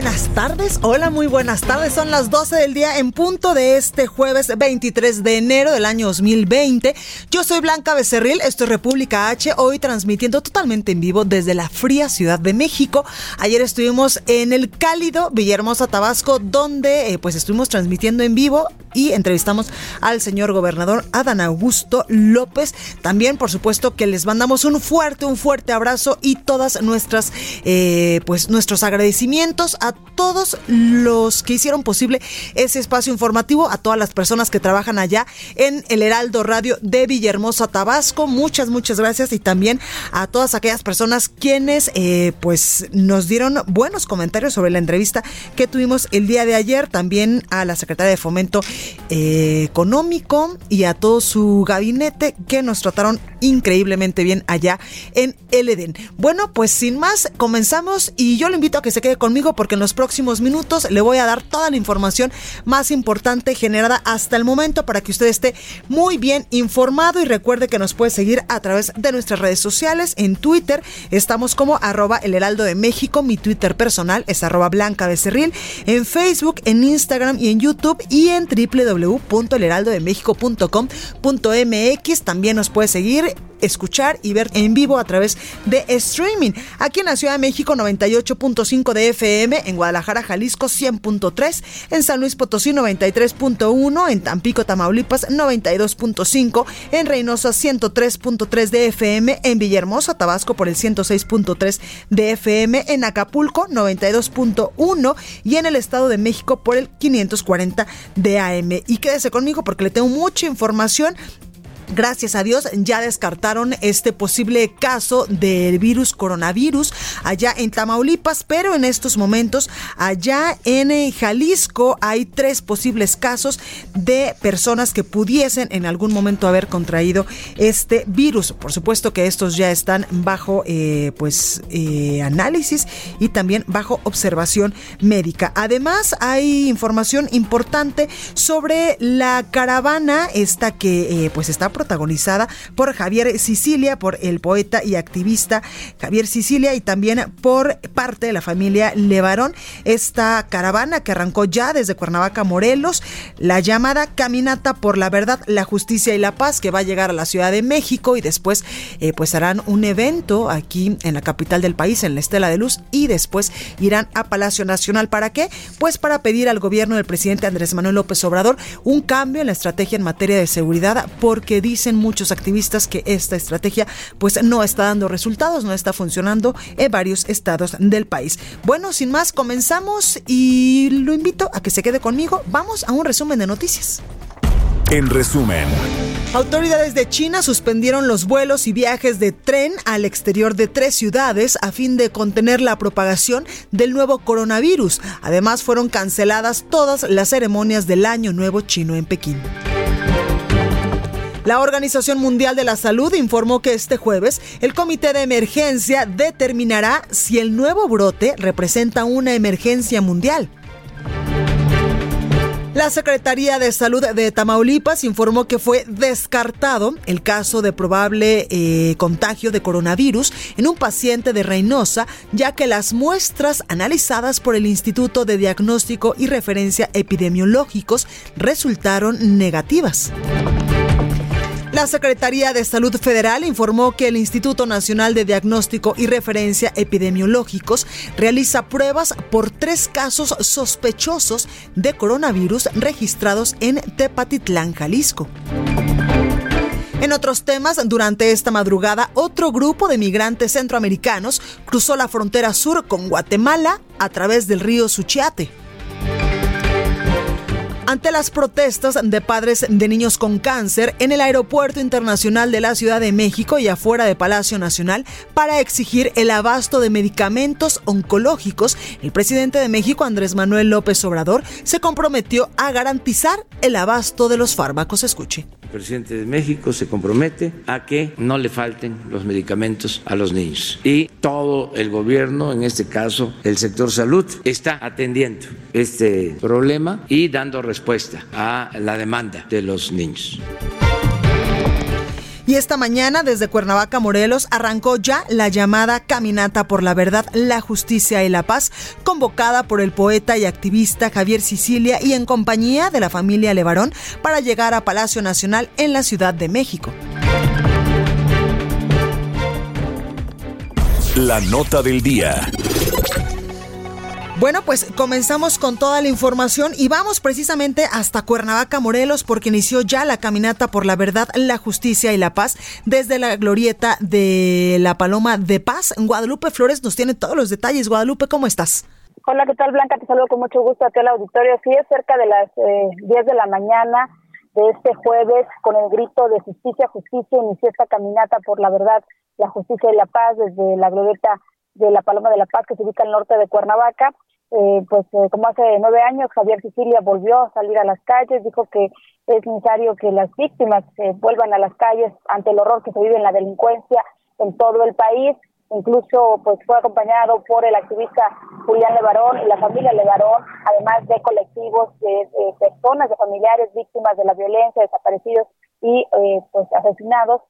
Buenas tardes, hola, muy buenas tardes. Son las 12 del día en punto de este jueves 23 de enero del año 2020. Yo soy Blanca Becerril, esto es República H, hoy transmitiendo totalmente en vivo desde la fría Ciudad de México. Ayer estuvimos en el cálido Villahermosa, Tabasco, donde eh, pues estuvimos transmitiendo en vivo y entrevistamos al señor gobernador Adán Augusto López. También, por supuesto, que les mandamos un fuerte, un fuerte abrazo y todas nuestras, eh, pues nuestros agradecimientos todos los que hicieron posible ese espacio informativo, a todas las personas que trabajan allá en el Heraldo Radio de Villahermosa, Tabasco. Muchas, muchas gracias y también a todas aquellas personas quienes eh, pues nos dieron buenos comentarios sobre la entrevista que tuvimos el día de ayer. También a la secretaria de Fomento eh, Económico y a todo su gabinete que nos trataron increíblemente bien allá en el Edén. Bueno, pues sin más, comenzamos y yo lo invito a que se quede conmigo porque en los próximos minutos. Le voy a dar toda la información más importante generada hasta el momento para que usted esté muy bien informado. Y recuerde que nos puede seguir a través de nuestras redes sociales. En Twitter estamos como arroba el heraldo de México, mi Twitter personal es arroba blanca becerril, en Facebook, en Instagram y en YouTube y en www.elheraldodemexico.com.mx también nos puede seguir escuchar y ver en vivo a través de streaming. Aquí en la Ciudad de México 98.5 de FM, en Guadalajara, Jalisco 100.3, en San Luis Potosí 93.1, en Tampico, Tamaulipas 92.5, en Reynosa 103.3 de FM, en Villahermosa, Tabasco por el 106.3 de FM, en Acapulco 92.1 y en el Estado de México por el 540 de AM. Y quédese conmigo porque le tengo mucha información Gracias a Dios ya descartaron este posible caso del virus coronavirus allá en Tamaulipas, pero en estos momentos allá en eh, Jalisco hay tres posibles casos de personas que pudiesen en algún momento haber contraído este virus. Por supuesto que estos ya están bajo eh, pues eh, análisis y también bajo observación médica. Además hay información importante sobre la caravana esta que pues está protagonizada por Javier Sicilia, por el poeta y activista Javier Sicilia y también por parte de la familia Levarón. Esta caravana que arrancó ya desde Cuernavaca, Morelos, la llamada Caminata por la Verdad, la Justicia y la Paz, que va a llegar a la Ciudad de México y después eh, pues harán un evento aquí en la capital del país, en la Estela de Luz, y después irán a Palacio Nacional. ¿Para qué? Pues para pedir al gobierno del presidente Andrés Manuel López Obrador un cambio en la estrategia en materia de seguridad, porque dicen muchos activistas que esta estrategia pues no está dando resultados, no está funcionando en varios estados del país. Bueno, sin más, comenzamos y lo invito a que se quede conmigo. Vamos a un resumen de noticias. En resumen. Autoridades de China suspendieron los vuelos y viajes de tren al exterior de tres ciudades a fin de contener la propagación del nuevo coronavirus. Además, fueron canceladas todas las ceremonias del Año Nuevo Chino en Pekín. La Organización Mundial de la Salud informó que este jueves el Comité de Emergencia determinará si el nuevo brote representa una emergencia mundial. La Secretaría de Salud de Tamaulipas informó que fue descartado el caso de probable eh, contagio de coronavirus en un paciente de Reynosa, ya que las muestras analizadas por el Instituto de Diagnóstico y Referencia Epidemiológicos resultaron negativas. La Secretaría de Salud Federal informó que el Instituto Nacional de Diagnóstico y Referencia Epidemiológicos realiza pruebas por tres casos sospechosos de coronavirus registrados en Tepatitlán, Jalisco. En otros temas, durante esta madrugada, otro grupo de migrantes centroamericanos cruzó la frontera sur con Guatemala a través del río Suchiate ante las protestas de padres de niños con cáncer en el Aeropuerto Internacional de la Ciudad de México y afuera de Palacio Nacional para exigir el abasto de medicamentos oncológicos, el presidente de México, Andrés Manuel López Obrador, se comprometió a garantizar el abasto de los fármacos. Escuche. El presidente de México se compromete a que no le falten los medicamentos a los niños. Y todo el gobierno, en este caso el sector salud, está atendiendo este problema y dando respuesta a la demanda de los niños. Y esta mañana desde Cuernavaca, Morelos, arrancó ya la llamada Caminata por la Verdad, la Justicia y la Paz, convocada por el poeta y activista Javier Sicilia y en compañía de la familia Levarón para llegar a Palacio Nacional en la Ciudad de México. La nota del día. Bueno, pues comenzamos con toda la información y vamos precisamente hasta Cuernavaca, Morelos, porque inició ya la caminata por la verdad, la justicia y la paz desde la glorieta de la Paloma de Paz. Guadalupe Flores nos tiene todos los detalles. Guadalupe, ¿cómo estás? Hola, ¿qué tal Blanca? Te saludo con mucho gusto a ti al auditorio. Sí, es cerca de las eh, 10 de la mañana de este jueves con el grito de justicia, justicia, inició esta caminata por la verdad, la justicia y la paz desde la glorieta de la Paloma de la Paz que se ubica al norte de Cuernavaca eh, pues eh, como hace nueve años Javier Sicilia volvió a salir a las calles, dijo que es necesario que las víctimas eh, vuelvan a las calles ante el horror que se vive en la delincuencia en todo el país. Incluso pues fue acompañado por el activista Julián Levarón y la familia Levarón, además de colectivos de, personas, de familiares víctimas de la violencia, desaparecidos y eh, pues asesinados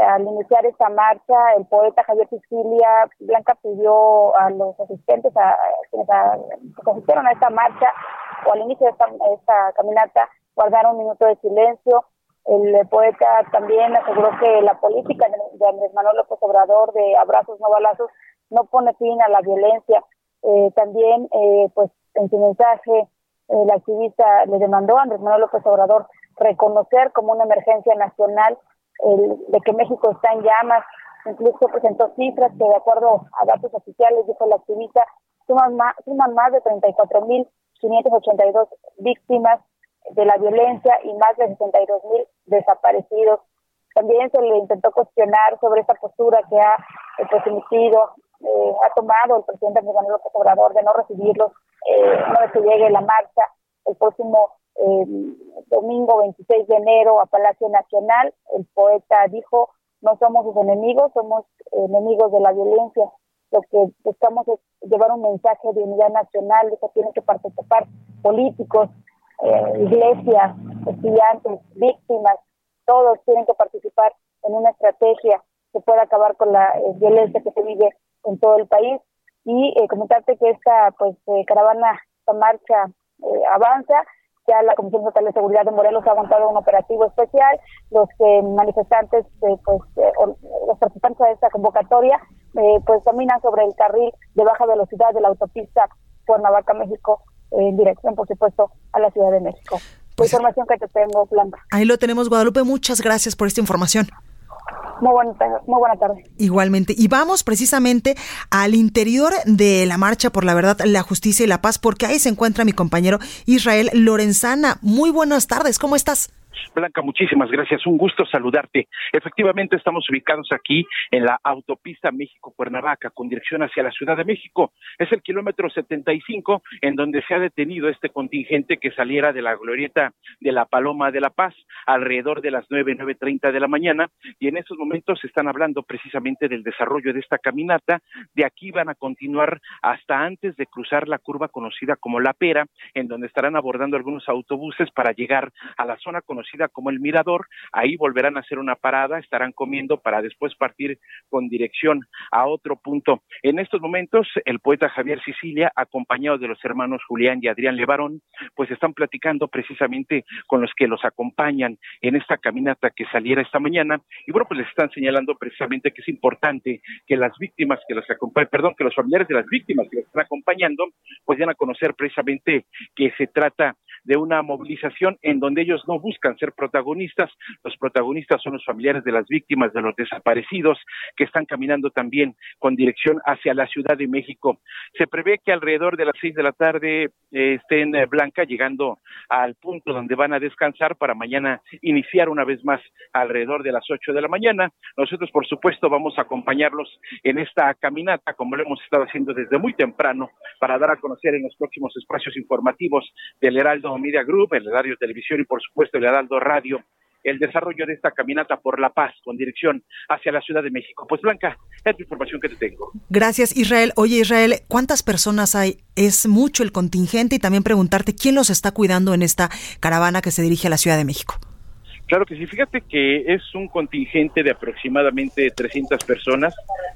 al iniciar esta marcha, el poeta Javier Sicilia Blanca pidió a los asistentes, a, quienes asistieron a esta marcha o al inicio de esta, caminata, guardar un minuto de silencio. El poeta también aseguró que la política de Andrés Manuel López Obrador de abrazos no balazos no pone fin a la violencia. Eh, también, eh, pues, en su mensaje, el activista le demandó a Andrés Manuel López Obrador reconocer como una emergencia nacional el, de que México está en llamas, incluso presentó cifras que de acuerdo a datos oficiales, dijo la activista, suman más, suman más de 34.582 víctimas de la violencia y más de 62.000 desaparecidos. También se le intentó cuestionar sobre esta postura que ha eh, pues, emitido, eh, ha tomado el presidente Manuel López Obrador de no recibirlos eh, una vez que llegue la marcha el próximo el domingo 26 de enero a Palacio Nacional. El poeta dijo, no somos sus enemigos, somos enemigos de la violencia. Lo que buscamos es llevar un mensaje de unidad nacional, eso tienen que participar políticos, eh, iglesias, estudiantes, víctimas, todos tienen que participar en una estrategia que pueda acabar con la eh, violencia que se vive en todo el país y eh, comentarte que esta pues caravana, esta marcha avanza ya la Comisión Estatal de Seguridad de Morelos ha montado un operativo especial. Los eh, manifestantes, eh, pues, eh, los participantes de esta convocatoria, pues caminan sobre el carril de baja velocidad de la autopista Cuernavaca, México, en dirección, por supuesto, a la Ciudad de México. Pues, información que te tengo, Blanca. Ahí lo tenemos, Guadalupe. Muchas gracias por esta información. Muy buena, muy buena tarde. Igualmente. Y vamos precisamente al interior de la Marcha por la Verdad, la Justicia y la Paz, porque ahí se encuentra mi compañero Israel Lorenzana. Muy buenas tardes, ¿cómo estás? Blanca, muchísimas gracias. Un gusto saludarte. Efectivamente, estamos ubicados aquí en la autopista México-Cuernavaca con dirección hacia la Ciudad de México. Es el kilómetro 75 en donde se ha detenido este contingente que saliera de la glorieta de la Paloma de la Paz alrededor de las nueve, nueve treinta de la mañana. Y en estos momentos se están hablando precisamente del desarrollo de esta caminata. De aquí van a continuar hasta antes de cruzar la curva conocida como La Pera, en donde estarán abordando algunos autobuses para llegar a la zona conocida como el Mirador. Ahí volverán a hacer una parada, estarán comiendo para después partir con dirección a otro punto. En estos momentos, el poeta Javier Sicilia, acompañado de los hermanos Julián y Adrián Levarón, pues están platicando precisamente con los que los acompañan en esta caminata que saliera esta mañana. Y bueno, pues les están señalando precisamente que es importante que las víctimas que los acompañan, perdón, que los familiares de las víctimas que los están acompañando, pues vayan a conocer precisamente que se trata de una movilización en donde ellos no buscan ser protagonistas. Los protagonistas son los familiares de las víctimas, de los desaparecidos, que están caminando también con dirección hacia la Ciudad de México. Se prevé que alrededor de las seis de la tarde eh, estén Blanca llegando al punto donde van a descansar para mañana iniciar una vez más alrededor de las ocho de la mañana. Nosotros, por supuesto, vamos a acompañarlos en esta caminata, como lo hemos estado haciendo desde muy temprano, para dar a conocer en los próximos espacios informativos del Heraldo Media Group, el Heraldo Televisión y, por supuesto, el Heraldo Radio el desarrollo de esta caminata por la paz con dirección hacia la Ciudad de México. Pues Blanca, es la información que te tengo. Gracias Israel. Oye Israel, ¿cuántas personas hay? Es mucho el contingente y también preguntarte quién los está cuidando en esta caravana que se dirige a la Ciudad de México. Claro que sí, fíjate que es un contingente de aproximadamente 300 personas,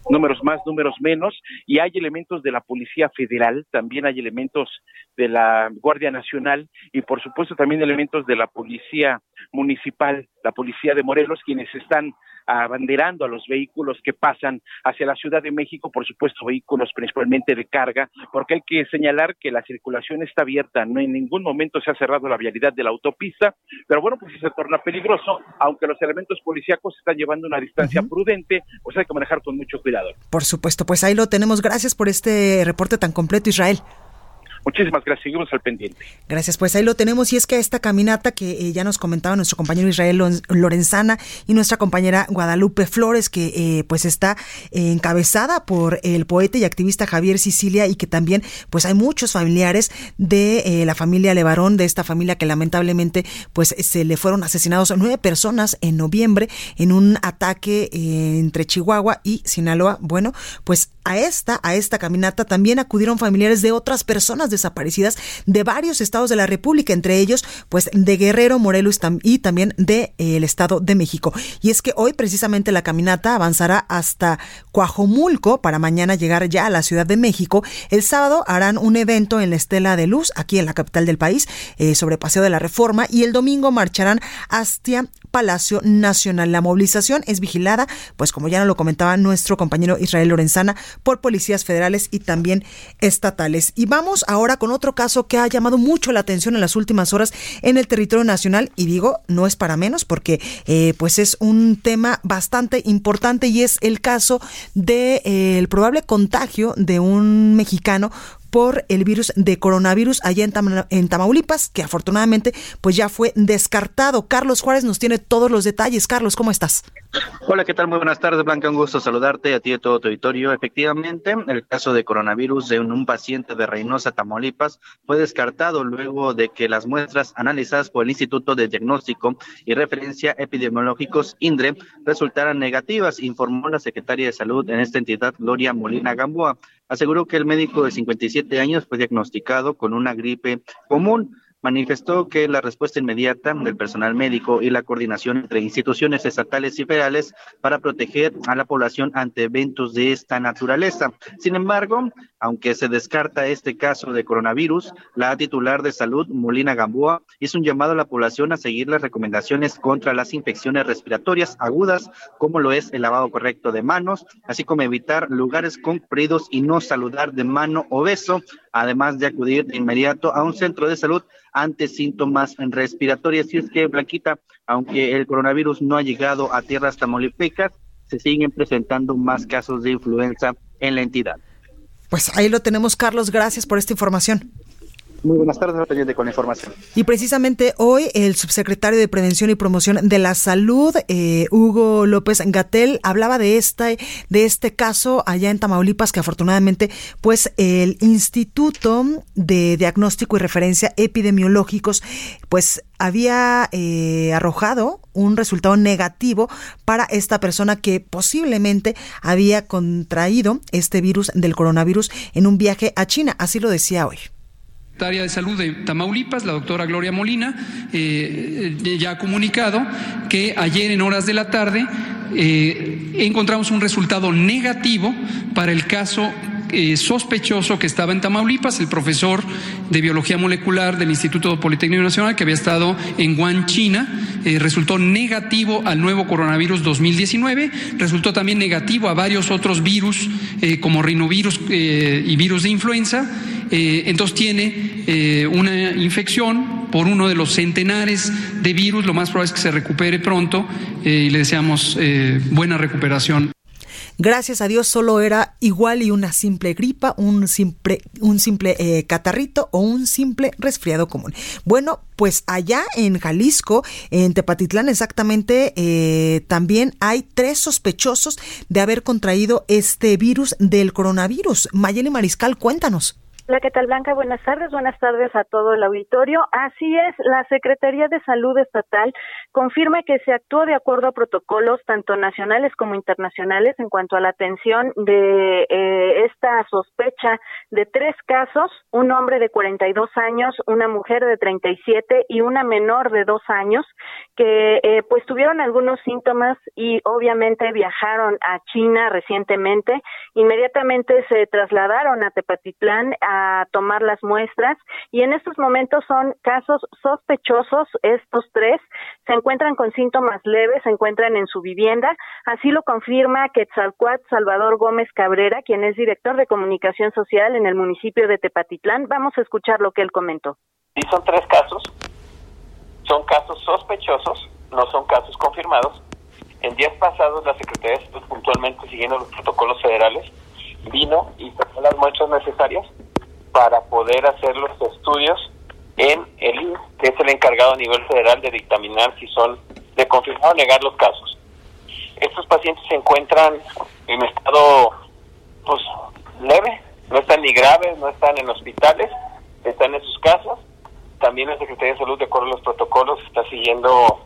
números más, números menos, y hay elementos de la Policía Federal, también hay elementos de la Guardia Nacional y por supuesto también elementos de la Policía Municipal, la Policía de Morelos, quienes están abanderando a los vehículos que pasan hacia la Ciudad de México, por supuesto vehículos principalmente de carga, porque hay que señalar que la circulación está abierta, no en ningún momento se ha cerrado la vialidad de la autopista, pero bueno, pues si se torna peligroso, aunque los elementos policíacos están llevando una distancia prudente, pues hay que manejar con mucho cuidado. Por supuesto, pues ahí lo tenemos. Gracias por este reporte tan completo, Israel. Muchísimas gracias, seguimos al pendiente. Gracias, pues ahí lo tenemos y es que esta caminata que eh, ya nos comentaba nuestro compañero Israel Lorenzana y nuestra compañera Guadalupe Flores que eh, pues está encabezada por el poeta y activista Javier Sicilia y que también pues hay muchos familiares de eh, la familia Levarón, de esta familia que lamentablemente pues se le fueron asesinados nueve personas en noviembre en un ataque entre Chihuahua y Sinaloa. Bueno, pues a esta, a esta caminata también acudieron familiares de otras personas desaparecidas de varios estados de la República, entre ellos, pues de Guerrero, Morelos y también del de, el Estado de México. Y es que hoy precisamente la caminata avanzará hasta Coajomulco para mañana llegar ya a la Ciudad de México. El sábado harán un evento en la Estela de Luz, aquí en la capital del país, eh, sobre Paseo de la Reforma, y el domingo marcharán hacia Palacio Nacional. La movilización es vigilada, pues como ya lo comentaba nuestro compañero Israel Lorenzana, por policías federales y también estatales. Y vamos ahora con otro caso que ha llamado mucho la atención en las últimas horas en el territorio nacional y digo, no es para menos porque eh, pues es un tema bastante importante y es el caso del de, eh, probable contagio de un mexicano por el virus de coronavirus allá en, en, Tamaulipas, que afortunadamente pues ya fue descartado. Carlos Juárez nos tiene todos los detalles. Carlos, ¿cómo estás? Hola, ¿qué tal? Muy buenas tardes, Blanca. Un gusto saludarte a ti y a todo tu auditorio. Efectivamente, el caso de coronavirus de un, paciente de Reynosa, Tamaulipas, fue descartado luego de que las muestras analizadas por el Instituto de Diagnóstico y Referencia Epidemiológicos, INDRE, resultaran negativas, informó la secretaria de Salud en esta entidad, Gloria Molina Gamboa. Aseguró que el médico de 57 años fue diagnosticado con una gripe común manifestó que la respuesta inmediata del personal médico y la coordinación entre instituciones estatales y federales para proteger a la población ante eventos de esta naturaleza. Sin embargo, aunque se descarta este caso de coronavirus, la titular de salud, Molina Gamboa, hizo un llamado a la población a seguir las recomendaciones contra las infecciones respiratorias agudas, como lo es el lavado correcto de manos, así como evitar lugares concurridos y no saludar de mano o beso, además de acudir de inmediato a un centro de salud ante síntomas respiratorios. Y es que, Blanquita, aunque el coronavirus no ha llegado a tierras tamaulipecas, se siguen presentando más casos de influenza en la entidad. Pues ahí lo tenemos, Carlos. Gracias por esta información. Muy buenas tardes, pendiente con la información. Y precisamente hoy el subsecretario de Prevención y Promoción de la Salud, eh, Hugo López Gatel, hablaba de esta, de este caso allá en Tamaulipas que afortunadamente, pues el Instituto de Diagnóstico y Referencia Epidemiológicos, pues había eh, arrojado un resultado negativo para esta persona que posiblemente había contraído este virus del coronavirus en un viaje a China. Así lo decía hoy secretaria de Salud de Tamaulipas, la doctora Gloria Molina, eh, ya ha comunicado que ayer en horas de la tarde eh, encontramos un resultado negativo para el caso eh, sospechoso que estaba en Tamaulipas, el profesor de biología molecular del Instituto Politécnico Nacional, que había estado en Wuhan, China, resultó negativo al nuevo coronavirus 2019, resultó también negativo a varios otros virus, como rinovirus y virus de influenza. Entonces tiene una infección por uno de los centenares de virus. Lo más probable es que se recupere pronto eh, y le deseamos eh, buena recuperación. Gracias a Dios solo era igual y una simple gripa, un simple, un simple eh, catarrito o un simple resfriado común. Bueno, pues allá en Jalisco, en Tepatitlán exactamente, eh, también hay tres sospechosos de haber contraído este virus del coronavirus. Mayeli Mariscal, cuéntanos. Hola, ¿qué tal Blanca? Buenas tardes, buenas tardes a todo el auditorio. Así es, la Secretaría de Salud Estatal confirma que se actuó de acuerdo a protocolos tanto nacionales como internacionales en cuanto a la atención de eh, esta sospecha de tres casos, un hombre de 42 años, una mujer de 37 y una menor de dos años, que eh, pues tuvieron algunos síntomas y obviamente viajaron a China recientemente. Inmediatamente se trasladaron a Tepatitlán a tomar las muestras y en estos momentos son casos sospechosos, estos tres se encuentran con síntomas leves, se encuentran en su vivienda, así lo confirma Quetzalcoatl Salvador Gómez Cabrera, quien es director de comunicación social en el municipio de Tepatitlán. Vamos a escuchar lo que él comentó. Sí, son tres casos, son casos sospechosos, no son casos confirmados. En días pasados la Secretaría de Salud, puntualmente siguiendo los protocolos federales, vino y sacó las muestras necesarias para poder hacer los estudios en el INS, que es el encargado a nivel federal de dictaminar si son de confirmar o negar los casos. Estos pacientes se encuentran en estado pues leve, no están ni graves, no están en hospitales, están en sus casas. También la Secretaría de Salud, de acuerdo a los protocolos, está siguiendo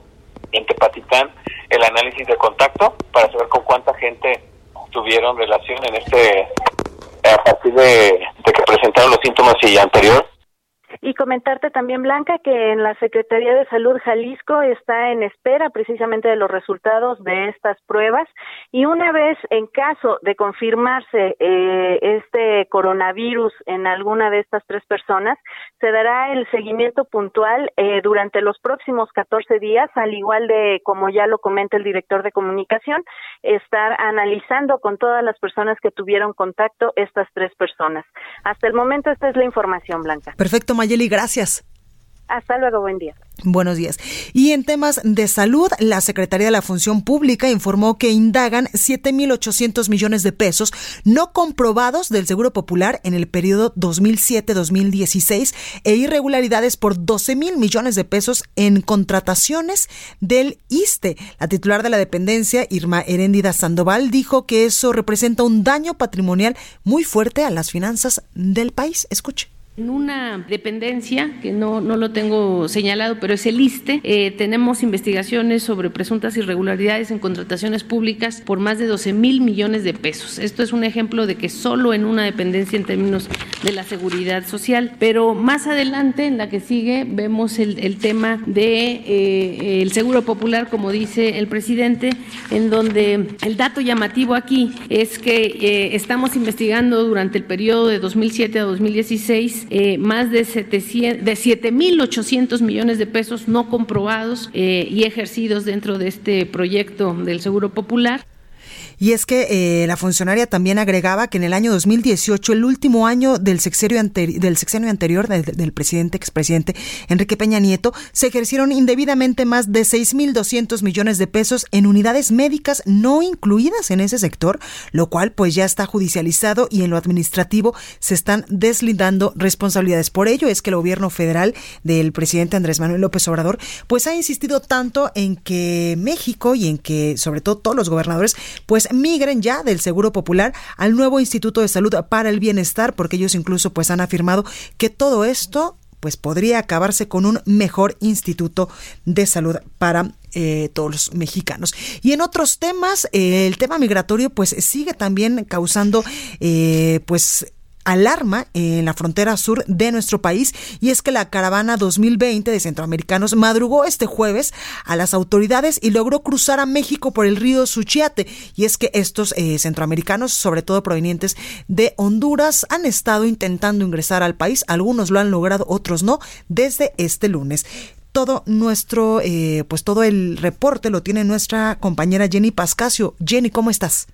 en Tepatitán el análisis de contacto para saber con cuánta gente tuvieron relación en este a partir de, que presentaron los síntomas y anterior y comentarte también, Blanca, que en la Secretaría de Salud Jalisco está en espera precisamente de los resultados de estas pruebas y una vez en caso de confirmarse eh, este coronavirus en alguna de estas tres personas, se dará el seguimiento puntual eh, durante los próximos 14 días, al igual de, como ya lo comenta el director de comunicación, estar analizando con todas las personas que tuvieron contacto estas tres personas. Hasta el momento esta es la información, Blanca. Perfecto, Mayeli, gracias. Hasta luego, buen día. Buenos días. Y en temas de salud, la Secretaría de la Función Pública informó que indagan 7.800 millones de pesos no comprobados del Seguro Popular en el periodo 2007-2016 e irregularidades por 12 mil millones de pesos en contrataciones del ISTE. La titular de la dependencia, Irma Heréndida Sandoval, dijo que eso representa un daño patrimonial muy fuerte a las finanzas del país. Escuche. En una dependencia, que no, no lo tengo señalado, pero es el ISTE, eh, tenemos investigaciones sobre presuntas irregularidades en contrataciones públicas por más de 12 mil millones de pesos. Esto es un ejemplo de que solo en una dependencia en términos de la seguridad social. Pero más adelante, en la que sigue, vemos el, el tema de eh, el seguro popular, como dice el presidente, en donde el dato llamativo aquí es que eh, estamos investigando durante el periodo de 2007 a 2016 eh, más de, 700, de 7.800 millones de pesos no comprobados eh, y ejercidos dentro de este proyecto del Seguro Popular. Y es que eh, la funcionaria también agregaba que en el año 2018, el último año del sexenio, del sexenio anterior del, presidente, expresidente Enrique Peña Nieto, se ejercieron indebidamente más de 6.200 millones de pesos en unidades médicas no incluidas en ese sector, lo cual pues ya está judicializado y en lo administrativo se están deslindando responsabilidades. Por ello es que el gobierno federal del presidente Andrés Manuel López Obrador pues ha insistido tanto en que México y en que sobre todo todos los gobernadores pues migren ya del Seguro Popular al nuevo Instituto de Salud para el Bienestar, porque ellos incluso pues han afirmado que todo esto pues podría acabarse con un mejor instituto de salud para eh, todos los mexicanos. Y en otros temas, el tema migratorio pues sigue también causando eh, pues alarma en la frontera sur de nuestro país y es que la caravana 2020 de centroamericanos madrugó este jueves a las autoridades y logró cruzar a México por el río Suchiate y es que estos eh, centroamericanos, sobre todo provenientes de Honduras, han estado intentando ingresar al país, algunos lo han logrado, otros no, desde este lunes todo nuestro, eh, pues todo el reporte lo tiene nuestra compañera Jenny Pascasio. Jenny, ¿cómo estás?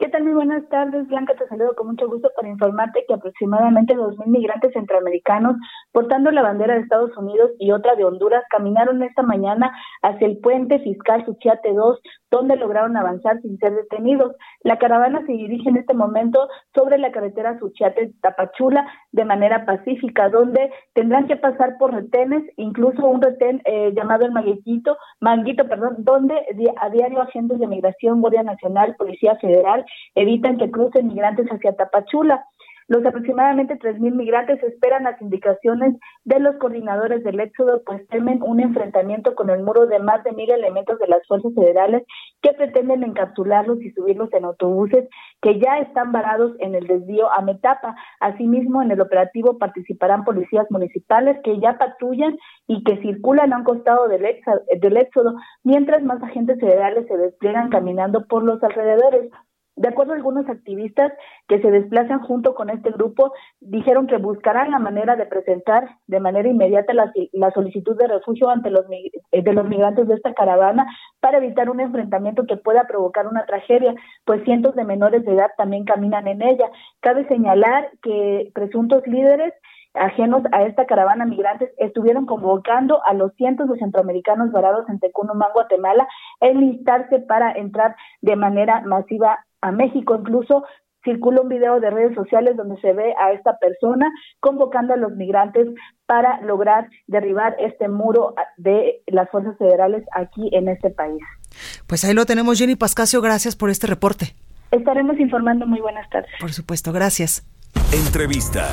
¿Qué tal? Muy buenas tardes, Blanca. Te saludo con mucho gusto para informarte que aproximadamente 2.000 migrantes centroamericanos portando la bandera de Estados Unidos y otra de Honduras caminaron esta mañana hacia el puente fiscal Suchiate 2, donde lograron avanzar sin ser detenidos. La caravana se dirige en este momento sobre la carretera Suchiate-Tapachula de manera pacífica, donde tendrán que pasar por retenes, incluso un retén eh, llamado el Maguito, Manguito, perdón, donde a diario agentes de migración, Guardia Nacional, Policía Federal evitan que crucen migrantes hacia Tapachula. Los aproximadamente 3.000 migrantes esperan las indicaciones de los coordinadores del éxodo, pues temen un enfrentamiento con el muro de más de mil elementos de las fuerzas federales que pretenden encapsularlos y subirlos en autobuses que ya están varados en el desvío a Metapa. Asimismo, en el operativo participarán policías municipales que ya patrullan y que circulan a un costado del, del éxodo, mientras más agentes federales se despliegan caminando por los alrededores. De acuerdo a algunos activistas que se desplazan junto con este grupo, dijeron que buscarán la manera de presentar de manera inmediata la, solicitud de refugio ante los, eh, de los migrantes de esta caravana para evitar un enfrentamiento que pueda provocar una tragedia, pues cientos de menores de edad también caminan en ella. Cabe señalar que presuntos líderes ajenos a esta caravana migrantes estuvieron convocando a los cientos de centroamericanos varados en Tecunumán, Guatemala, a enlistarse para entrar de manera masiva a México. Incluso circula un video de redes sociales donde se ve a esta persona convocando a los migrantes para lograr derribar este muro de las fuerzas federales aquí en este país. Pues ahí lo tenemos, Jenny Pascasio. Gracias por este reporte. Estaremos informando. Muy buenas tardes. Por supuesto, gracias. Entrevista.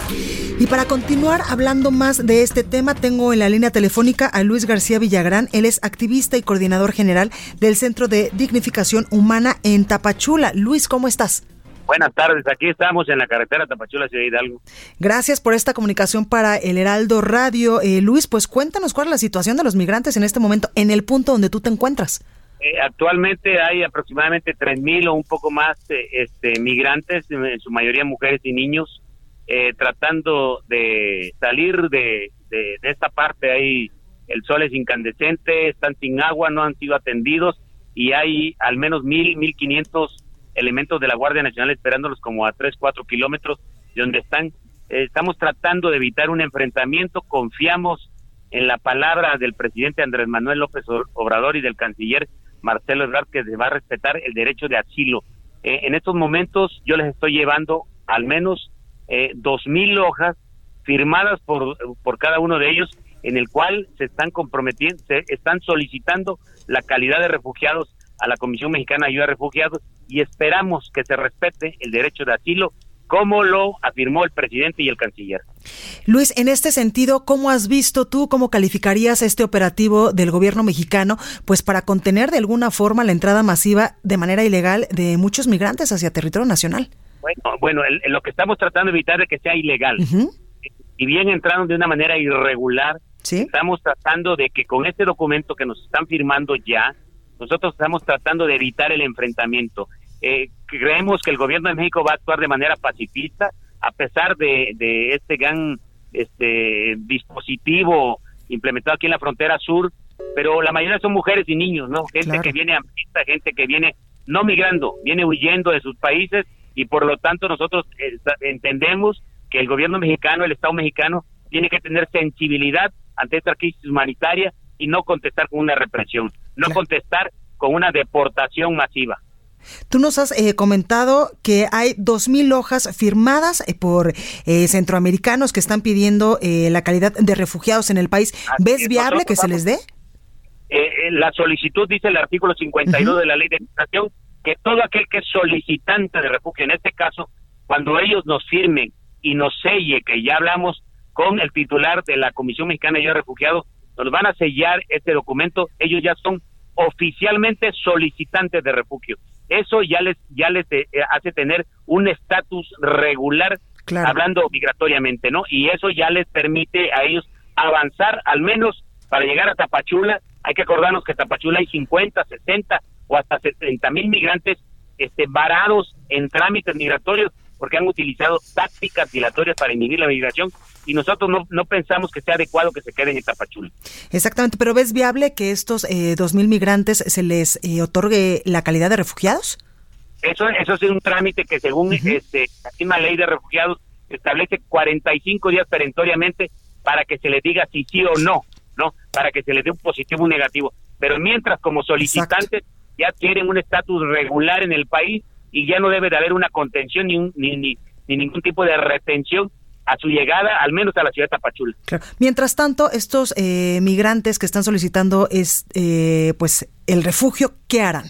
Y para continuar hablando más de este tema, tengo en la línea telefónica a Luis García Villagrán. Él es activista y coordinador general del Centro de Dignificación Humana en Tapachula. Luis, ¿cómo estás? Buenas tardes, aquí estamos en la carretera Tapachula Ciudad Hidalgo. Gracias por esta comunicación para el Heraldo Radio. Eh, Luis, pues cuéntanos cuál es la situación de los migrantes en este momento en el punto donde tú te encuentras. Eh, actualmente hay aproximadamente 3.000 o un poco más eh, este, migrantes, en su mayoría mujeres y niños, eh, tratando de salir de, de, esta parte. Hay el sol es incandescente, están sin agua, no han sido atendidos y hay al menos mil, mil quinientos elementos de la Guardia Nacional esperándolos como a tres, cuatro kilómetros de donde están. estamos tratando de evitar un enfrentamiento, confiamos en la palabra del presidente Andrés Manuel López Obrador y del canciller Marcelo Ebrard que va a respetar el derecho de asilo. Eh, en estos momentos yo les estoy llevando al menos eh, dos mil hojas firmadas por, por cada uno de ellos en el cual se están comprometiendo, se están solicitando la calidad de refugiados a la Comisión Mexicana de Ayuda a Refugiados y esperamos que se respete el derecho de asilo como lo afirmó el presidente y el canciller. Luis, en este sentido, ¿cómo has visto tú, cómo calificarías este operativo del gobierno mexicano, pues para contener de alguna forma la entrada masiva de manera ilegal de muchos migrantes hacia territorio nacional? Bueno, bueno lo que estamos tratando de evitar es que sea ilegal. Y bien entraron de una manera irregular, estamos tratando de que con este documento que nos están firmando ya, nosotros estamos tratando de evitar el enfrentamiento. Eh, creemos que el gobierno de México va a actuar de manera pacifista, a pesar de, de este gran este dispositivo implementado aquí en la frontera sur, pero la mayoría son mujeres y niños, ¿no? Gente que viene a gente que viene no migrando, viene huyendo de sus países y por lo tanto nosotros eh, entendemos que el gobierno mexicano, el Estado mexicano, tiene que tener sensibilidad ante esta crisis humanitaria y no contestar con una represión, no contestar con una deportación masiva. Tú nos has eh, comentado que hay dos mil hojas firmadas eh, por eh, centroamericanos que están pidiendo la calidad de refugiados en el país. ¿Ves viable que se les dé? la solicitud dice el artículo 52 de la ley de migración que todo aquel que es solicitante de refugio, en este caso, cuando ellos nos firmen y nos selle, que ya hablamos con el titular de la Comisión Mexicana de Refugiados, nos van a sellar este documento, ellos ya son oficialmente solicitantes de refugio eso ya les ya les eh, hace tener un estatus regular hablando migratoriamente, ¿no? Y eso ya les permite a ellos avanzar al menos para llegar a Tapachula. Hay que acordarnos que Tapachula hay 50, 60 o hasta 70 mil migrantes este, varados en trámites migratorios porque han utilizado tácticas dilatorias para inhibir la migración y nosotros no, no pensamos que sea adecuado que se queden en Tapachula. Exactamente, pero ¿ves viable que estos eh, dos mil migrantes se les eh, otorgue la calidad de refugiados? Eso, eso es un trámite que según este, la misma ley de refugiados establece 45 días perentoriamente para que se le diga si sí o no, ¿no? Para que se le dé un positivo o un negativo. Pero mientras como solicitantes ya tienen un estatus regular en el país y ya no debe de haber una contención ni, ni, ni, ni ningún tipo de retención a su llegada, al menos a la ciudad de Tapachula. Mientras tanto, estos eh, migrantes que están solicitando es, eh, pues el refugio, ¿qué harán?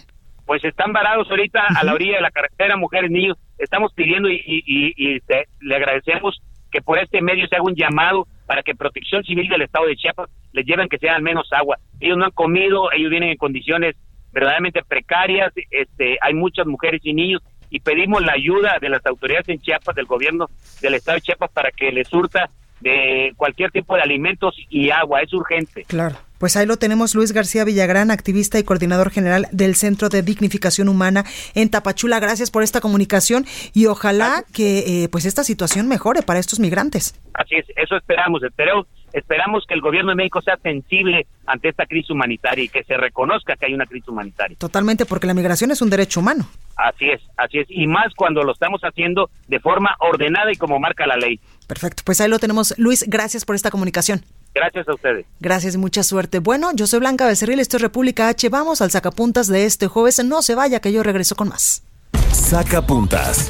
Pues están varados ahorita a la orilla de la carretera, mujeres, niños. Estamos pidiendo y, y, y, le agradecemos que por este medio se haga un llamado para que Protección Civil del Estado de Chiapas les lleven que sea al menos agua. Ellos no han comido, ellos vienen en condiciones verdaderamente precarias, este, hay muchas mujeres y niños y pedimos la ayuda de las autoridades en Chiapas, del gobierno del estado de Chiapas, para que les surta de cualquier tipo de alimentos y agua. Es urgente. Claro. Pues ahí lo tenemos, Luis García Villagrán, activista y coordinador general del Centro de Dignificación Humana en Tapachula. Gracias por esta comunicación y ojalá que eh, pues esta situación mejore para estos migrantes. Así es, eso esperamos. Esperamos Esperamos que el gobierno de México sea sensible ante esta crisis humanitaria y que se reconozca que hay una crisis humanitaria. Totalmente, porque la migración es un derecho humano. Así es, así es. Y más cuando lo estamos haciendo de forma ordenada y como marca la ley. Perfecto, pues ahí lo tenemos. Luis, gracias por esta comunicación. Gracias a ustedes. Gracias y mucha suerte. Bueno, yo soy Blanca Becerril, esto es República H. Vamos al sacapuntas de este jueves. No se vaya, que yo regreso con más. Sacapuntas.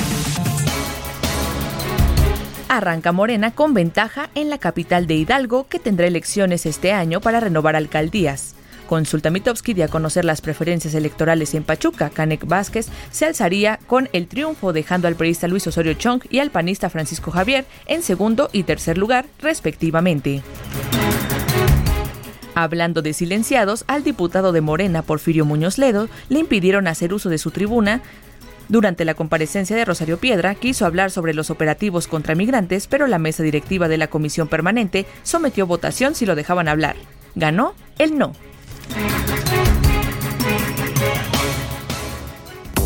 Arranca Morena con ventaja en la capital de Hidalgo, que tendrá elecciones este año para renovar alcaldías. Consulta Mitowski dio a conocer las preferencias electorales en Pachuca. Canek Vázquez se alzaría con el triunfo, dejando al periodista Luis Osorio Chong y al panista Francisco Javier en segundo y tercer lugar, respectivamente. Hablando de silenciados, al diputado de Morena, Porfirio Muñoz Ledo, le impidieron hacer uso de su tribuna durante la comparecencia de Rosario Piedra, quiso hablar sobre los operativos contra migrantes, pero la mesa directiva de la comisión permanente sometió votación si lo dejaban hablar. Ganó el no.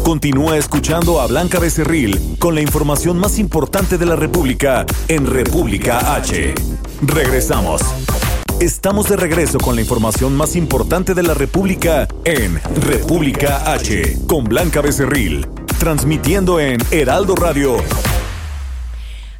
Continúa escuchando a Blanca Becerril con la información más importante de la República en República H. Regresamos. Estamos de regreso con la información más importante de la República en República H con Blanca Becerril transmitiendo en Heraldo Radio.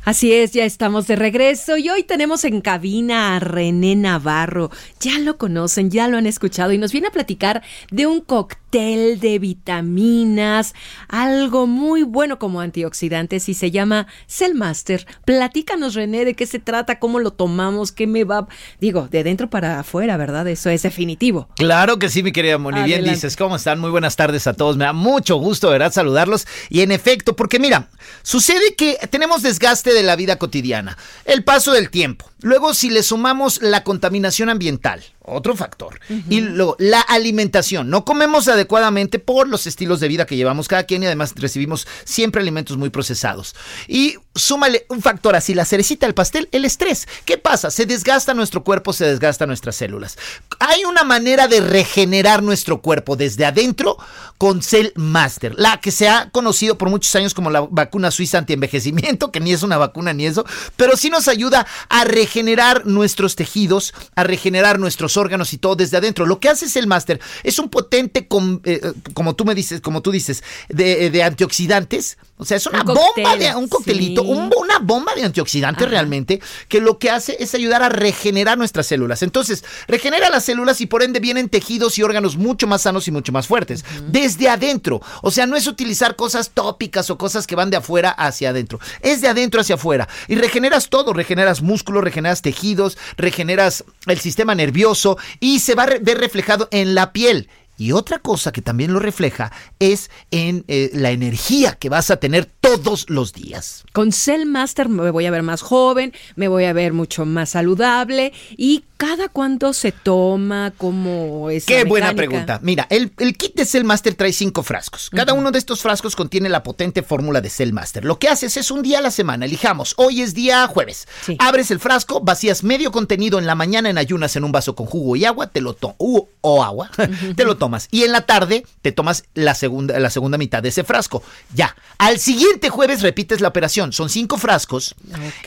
Así es, ya estamos de regreso y hoy tenemos en cabina a René Navarro. Ya lo conocen, ya lo han escuchado y nos viene a platicar de un cóctel de vitaminas, algo muy bueno como antioxidantes y se llama Cellmaster. Platícanos René de qué se trata, cómo lo tomamos, qué me va, digo, de dentro para afuera, ¿verdad? Eso es definitivo. Claro que sí, mi querida Moni. Bien dices, ¿cómo están? Muy buenas tardes a todos. Me da mucho gusto, ¿verdad? Saludarlos. Y en efecto, porque mira, sucede que tenemos desgaste de la vida cotidiana, el paso del tiempo. Luego, si le sumamos la contaminación ambiental, otro factor. Y luego, la alimentación. No comemos adecuadamente por los estilos de vida que llevamos cada quien y además recibimos siempre alimentos muy procesados. Y súmale un factor así, la cerecita del pastel, el estrés. ¿Qué pasa? Se desgasta nuestro cuerpo, se desgasta nuestras células. Hay una manera de regenerar nuestro cuerpo desde adentro con Cell Master, la que se ha conocido por muchos años como la vacuna suiza antienvejecimiento, que ni es una vacuna ni eso, pero sí nos ayuda a regenerar nuestros tejidos, a regenerar nuestros órganos y todo desde adentro. Lo que hace Cell Master es un potente, eh, como tú me dices, como tú dices, de, antioxidantes. O sea, es una bomba de un coctelito, una bomba de antioxidantes realmente, que lo que hace es ayudar a regenerar nuestras células. Entonces, regenera las células y por ende vienen tejidos y órganos mucho más sanos y mucho más fuertes. Desde adentro. O sea, no es utilizar cosas tópicas o cosas que van de afuera hacia adentro. Es de adentro hacia afuera. Y regeneras todo. Regeneras músculos, regeneras tejidos, regeneras el sistema nervioso y se va a ver reflejado en la piel. Y otra cosa que también lo refleja es en eh, la energía que vas a tener todos los días. Con Cell Master me voy a ver más joven, me voy a ver mucho más saludable y cada cuánto se toma, cómo es. Qué buena pregunta. Mira, el, el, kit de Cell Master trae cinco frascos. Cada uno de estos frascos contiene la potente fórmula de Cell Master. Lo que haces es un día a la semana, elijamos, hoy es día jueves. Abres el frasco, vacías medio contenido en la mañana en ayunas en un vaso con jugo y agua, te lo tomas, o agua, te lo tomas. Y en la tarde te tomas la segunda, la segunda mitad de ese frasco. Ya. Al siguiente jueves repites la operación. Son cinco frascos.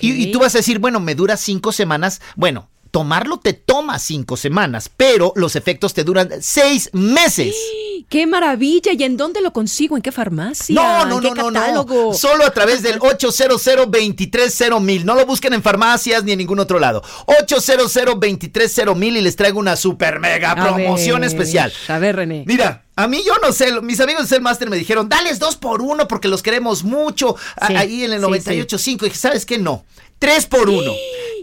Y, y tú vas a decir, bueno, me dura cinco semanas. Bueno, tomarlo te toma cinco semanas, pero los efectos te duran seis meses. ¡Qué maravilla! ¿Y en dónde lo consigo? ¿En qué farmacia? No, no, ¿En qué no, no, catálogo? no. Solo a través del 800 230 mil. No lo busquen en farmacias ni en ningún otro lado. 800 230 mil y les traigo una super mega A promoción ver, especial. A ver, René. Mira, a mí yo no sé, mis amigos de Master me dijeron, dales dos por uno porque los queremos mucho Sí, ahí en el sí, 98.5. Y dije, ¿sabes qué? No. Tres por uno.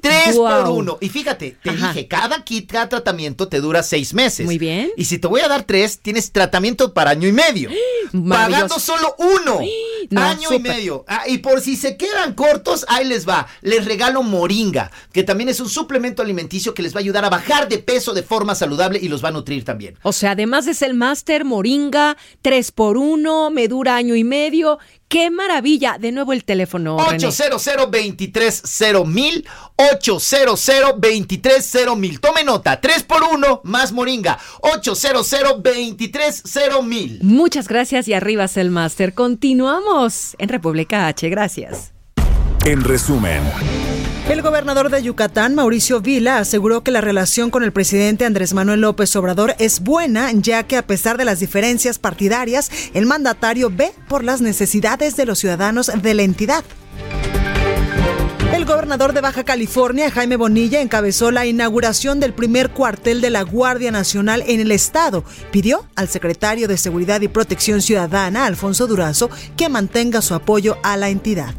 Tres por uno. Y fíjate, te Ajá. dije, cada kit, cada tratamiento te dura seis meses. Muy bien. Y si te voy a dar tres, tienes tratamiento para año y medio. Pagando solo uno. No, año y medio. Ah, y por si se quedan cortos, ahí les va. Les regalo Moringa, que también es un suplemento alimenticio que les va a ayudar a bajar de peso de forma saludable y los va a nutrir también. O sea, además es el máster Moringa, 3 por 1 me dura año y medio. ¡Qué maravilla! De nuevo el teléfono, René. 800 230 mil 800 230 mil Tome nota, 3 por 1 más Moringa. 800 230 mil Muchas gracias y arriba es el máster. Continuamos en República H. Gracias. En resumen, El gobernador de Yucatán, Mauricio Vila, aseguró que la relación con el presidente Andrés Manuel López Obrador es buena, ya que a pesar de las diferencias partidarias, el mandatario ve por las necesidades de los ciudadanos de la entidad. Gobernador de Baja California, Jaime Bonilla, encabezó la inauguración del primer cuartel de la Guardia Nacional en el estado. Pidió al secretario de Seguridad y Protección Ciudadana, Alfonso Durazo, que mantenga su apoyo a la entidad.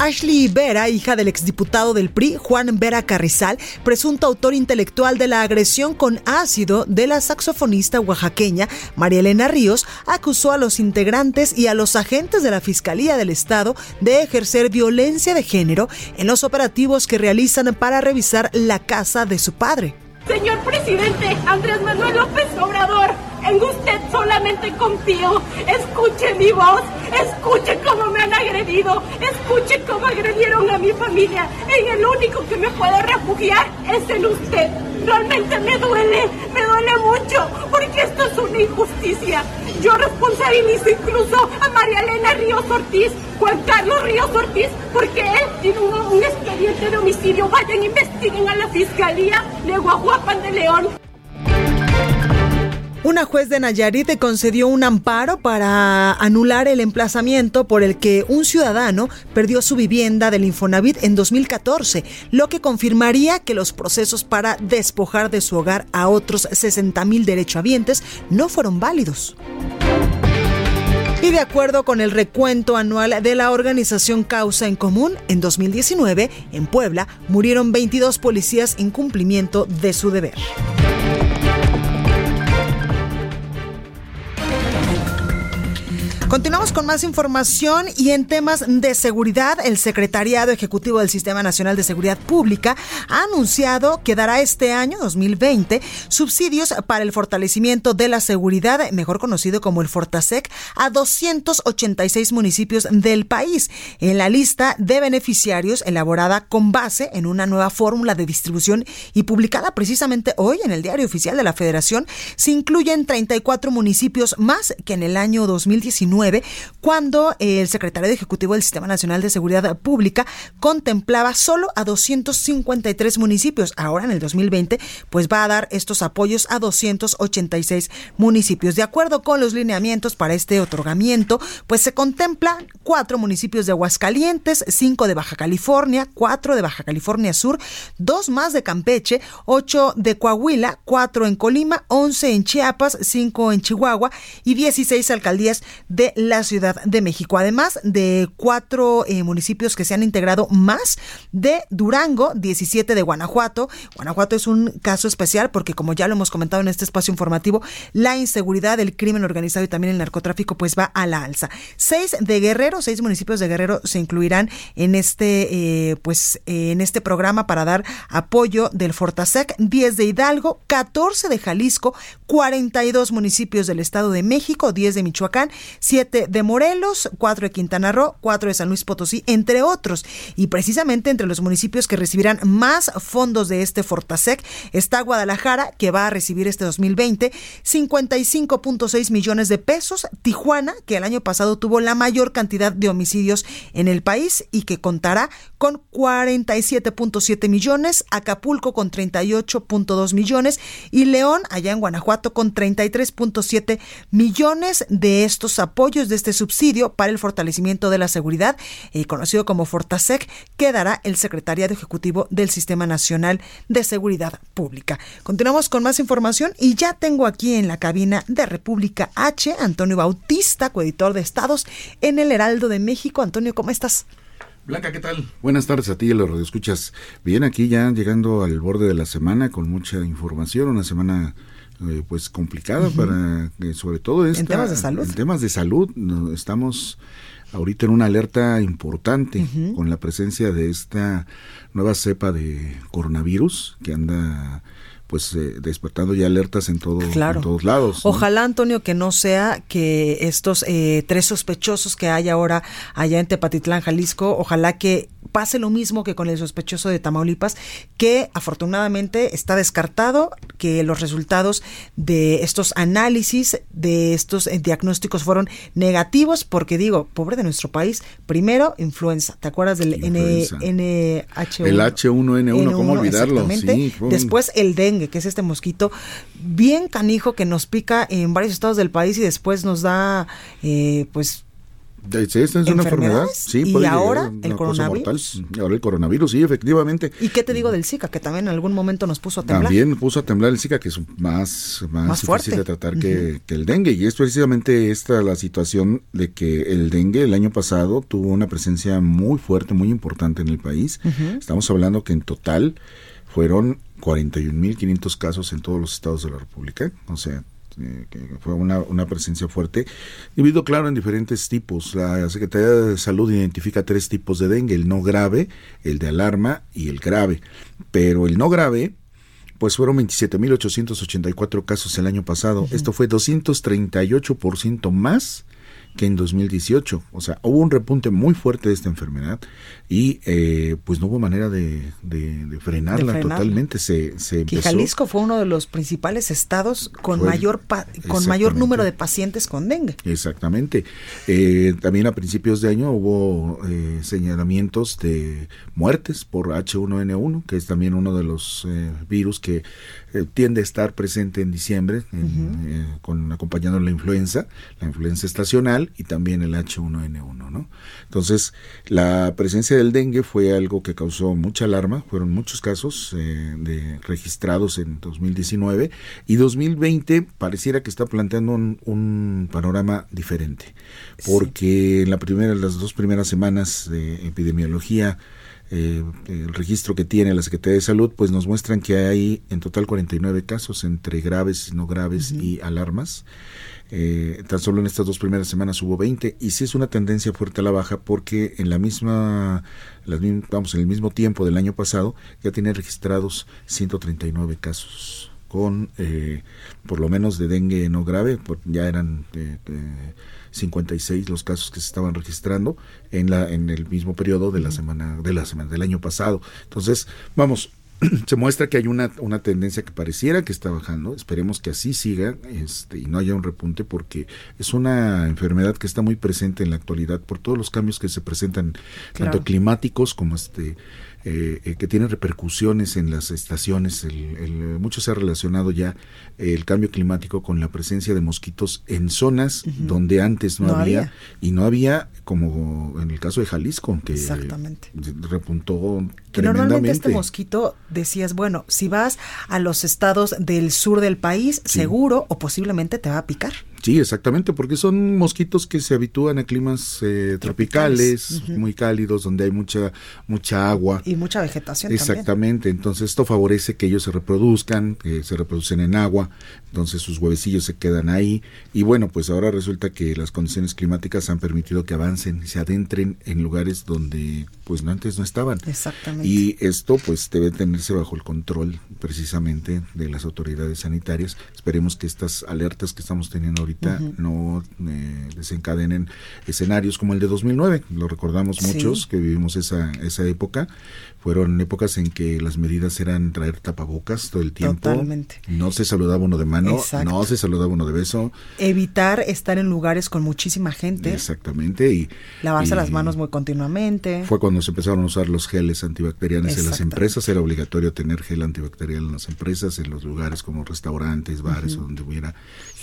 Ashley Vera, hija del exdiputado del PRI, Juan Vera Carrizal, presunto autor intelectual de la agresión con ácido de la saxofonista oaxaqueña María Elena Ríos, acusó a los integrantes y a los agentes de la Fiscalía del Estado de ejercer violencia de género en los operativos que realizan para revisar la casa de su padre. Señor presidente Andrés Manuel López Obrador, en usted solamente confío. Escuche mi voz, escuche cómo me han agredido, escuche cómo agredieron a mi familia. En el único que me puedo refugiar es en usted. Realmente me duele, me duele mucho, porque esto es una injusticia. Yo responsabilizo incluso a María Elena Ríos Ortiz, Juan Carlos Ríos Ortiz, porque él tiene un, expediente de homicidio. Vayan, investiguen a la fiscalía de Guajuapan de León. Una juez de Nayarit concedió un amparo para anular el emplazamiento por el que un ciudadano perdió su vivienda del Infonavit en 2014, lo que confirmaría que los procesos para despojar de su hogar a otros 60 mil derechohabientes no fueron válidos. Y de acuerdo con el recuento anual de la organización Causa en Común, en 2019, en Puebla, murieron 22 policías en cumplimiento de su deber. Continuamos con más información y en temas de seguridad, el Secretariado Ejecutivo del Sistema Nacional de Seguridad Pública ha anunciado que dará este año 2020 subsidios para el fortalecimiento de la seguridad, mejor conocido como el Fortasec, a 286 municipios del país. En la lista de beneficiarios elaborada con base en una nueva fórmula de distribución y publicada precisamente hoy en el Diario Oficial de la Federación, se incluyen 34 municipios más que en el año 2019 cuando el secretario ejecutivo del Sistema Nacional de Seguridad Pública contemplaba solo a 253 municipios. Ahora en el 2020 pues va a dar estos apoyos a 286 municipios. De acuerdo con los lineamientos para este otorgamiento, pues se contempla cuatro municipios de Aguascalientes, cinco de Baja California, cuatro de Baja California Sur, dos más de Campeche, ocho de Coahuila, cuatro en Colima, once en Chiapas, cinco en Chihuahua y 16 alcaldías de la Ciudad de México. Además de cuatro eh, municipios que se han integrado más de Durango, 17 de Guanajuato. Guanajuato es un caso especial porque como ya lo hemos comentado en este espacio informativo, la inseguridad, el crimen organizado y también el narcotráfico pues va a la alza. Seis de Guerrero, seis municipios de Guerrero se incluirán en este eh, pues eh, en este programa para dar apoyo del Fortasec, 10 de Hidalgo, 14 de Jalisco, 42 municipios del Estado de México, 10 de Michoacán, 7 de Morelos, 4 de Quintana Roo, 4 de San Luis Potosí, entre otros. Y precisamente entre los municipios que recibirán más fondos de este Fortasec está Guadalajara, que va a recibir este 2020 55.6 millones de pesos, Tijuana, que el año pasado tuvo la mayor cantidad de homicidios en el país y que contará con 47.7 millones, Acapulco con 38.2 millones y León, allá en Guanajuato, con 33.7 millones de estos apoyos de este subsidio para el fortalecimiento de la seguridad, eh, conocido como Fortasec, que dará el Secretariado Ejecutivo del Sistema Nacional de Seguridad Pública. Continuamos con más información y ya tengo aquí en la cabina de República H Antonio Bautista, coeditor de Estados en el Heraldo de México. Antonio, ¿cómo estás? Blanca, ¿qué tal? Buenas tardes a ti, a los radioescuchas. Bien, aquí ya llegando al borde de la semana con mucha información, una semana eh, pues complicada para, eh, sobre todo esta, en temas de salud. En temas de salud, estamos ahorita en una alerta importante con la presencia de esta nueva cepa de coronavirus que anda pues eh, despertando ya alertas en, todo, en todos lados. Ojalá, Antonio, que no sea que estos eh, tres sospechosos que hay ahora allá en Tepatitlán, Jalisco, ojalá que pase lo mismo que con el sospechoso de Tamaulipas, que afortunadamente está descartado, que los resultados de estos análisis, de estos eh, diagnósticos fueron negativos, porque digo, pobre de nuestro país, primero influenza, ¿te acuerdas del NH1? El H1N1, ¿cómo olvidarlo? Sí, Después el dengue que es este mosquito bien canijo que nos pica en varios estados del país y después nos da, eh, pues, esta es una enfermedad, sí, y ahora el coronavirus. Ahora el coronavirus, sí, efectivamente. ¿Y qué te digo del Zika, que también en algún momento nos puso a temblar? También puso a temblar el Zika, que es más, más, difícil de tratar que, que, el dengue. Y es precisamente esta la situación de que el dengue el año pasado tuvo una presencia muy fuerte, muy importante en el país. Estamos hablando que en total fueron 41.500 casos en todos los estados de la República, o sea, eh, que fue una, una, presencia fuerte, dividido claro en diferentes tipos. La Secretaría de Salud identifica tres tipos de dengue, el no grave, el de alarma y el grave, pero el no grave pues fueron 27.884 casos el año pasado. Esto fue 238% más que en 2018. O sea, hubo un repunte muy fuerte de esta enfermedad y eh, pues no hubo manera de, frenarla, totalmente. Se, se empezó. Jalisco fue uno de los principales estados con mayor con mayor número de pacientes con dengue. Exactamente. Eh, también a principios de año hubo eh, señalamientos de muertes por H1N1, que es también uno de los virus que tiende a estar presente en diciembre, con acompañando la influenza, la influenza estacional y también el H1N1, ¿no? Entonces, la presencia del dengue fue algo que causó mucha alarma, fueron muchos casos eh, de, registrados en 2019 y 2020 pareciera que está planteando un, panorama diferente, porque en la primera, las dos primeras semanas de epidemiología eh, el registro que tiene la Secretaría de Salud, pues nos muestran que hay en total 49 casos entre graves, no graves y alarmas. Eh, tan solo en estas dos primeras semanas hubo 20 y sí es una tendencia fuerte a la baja porque en la misma, vamos, en el mismo tiempo del año pasado ya tiene registrados 139 casos con eh, por lo menos de dengue no grave, ya eran eh, 56 los casos que se estaban registrando en la en el mismo periodo de la semana de la semana del año pasado. Entonces, vamos, se muestra que hay una, una tendencia que pareciera que está bajando. Esperemos que así siga este, y no haya un repunte porque es una enfermedad que está muy presente en la actualidad por todos los cambios que se presentan, tanto climáticos como este eh, eh, que tiene repercusiones en las estaciones. El, mucho se ha relacionado ya el cambio climático con la presencia de mosquitos en zonas donde antes no, había, y no había como en el caso de Jalisco que Exactamente. repuntó que normalmente este mosquito decías bueno si vas a los estados del sur del país seguro o posiblemente te va a picar Sí, exactamente, porque son mosquitos que se habitúan a climas eh, tropicales, muy cálidos, donde hay mucha mucha agua y mucha vegetación. Exactamente, entonces esto favorece que ellos se reproduzcan, que se reproducen en agua, entonces sus huevecillos se quedan ahí y bueno, pues ahora resulta que las condiciones climáticas han permitido que avancen y se adentren en lugares donde pues antes no estaban. Exactamente. Y esto pues debe tenerse bajo el control precisamente de las autoridades sanitarias. Esperemos que estas alertas que estamos teniendo ahorita no eh, desencadenen escenarios como el de 2009. Lo recordamos muchos que vivimos esa, esa época. Fueron épocas en que las medidas eran traer tapabocas todo el tiempo. Totalmente. No se saludaba uno de mano, Exacto. no se saludaba uno de beso. Evitar estar en lugares con muchísima gente. Exactamente. Y, Lavarse y las manos muy continuamente. Fue cuando se empezaron a usar los geles antibacteriales en las empresas. Era obligatorio tener gel antibacterial en las empresas, en los lugares como restaurantes, bares, Ujú. o donde hubiera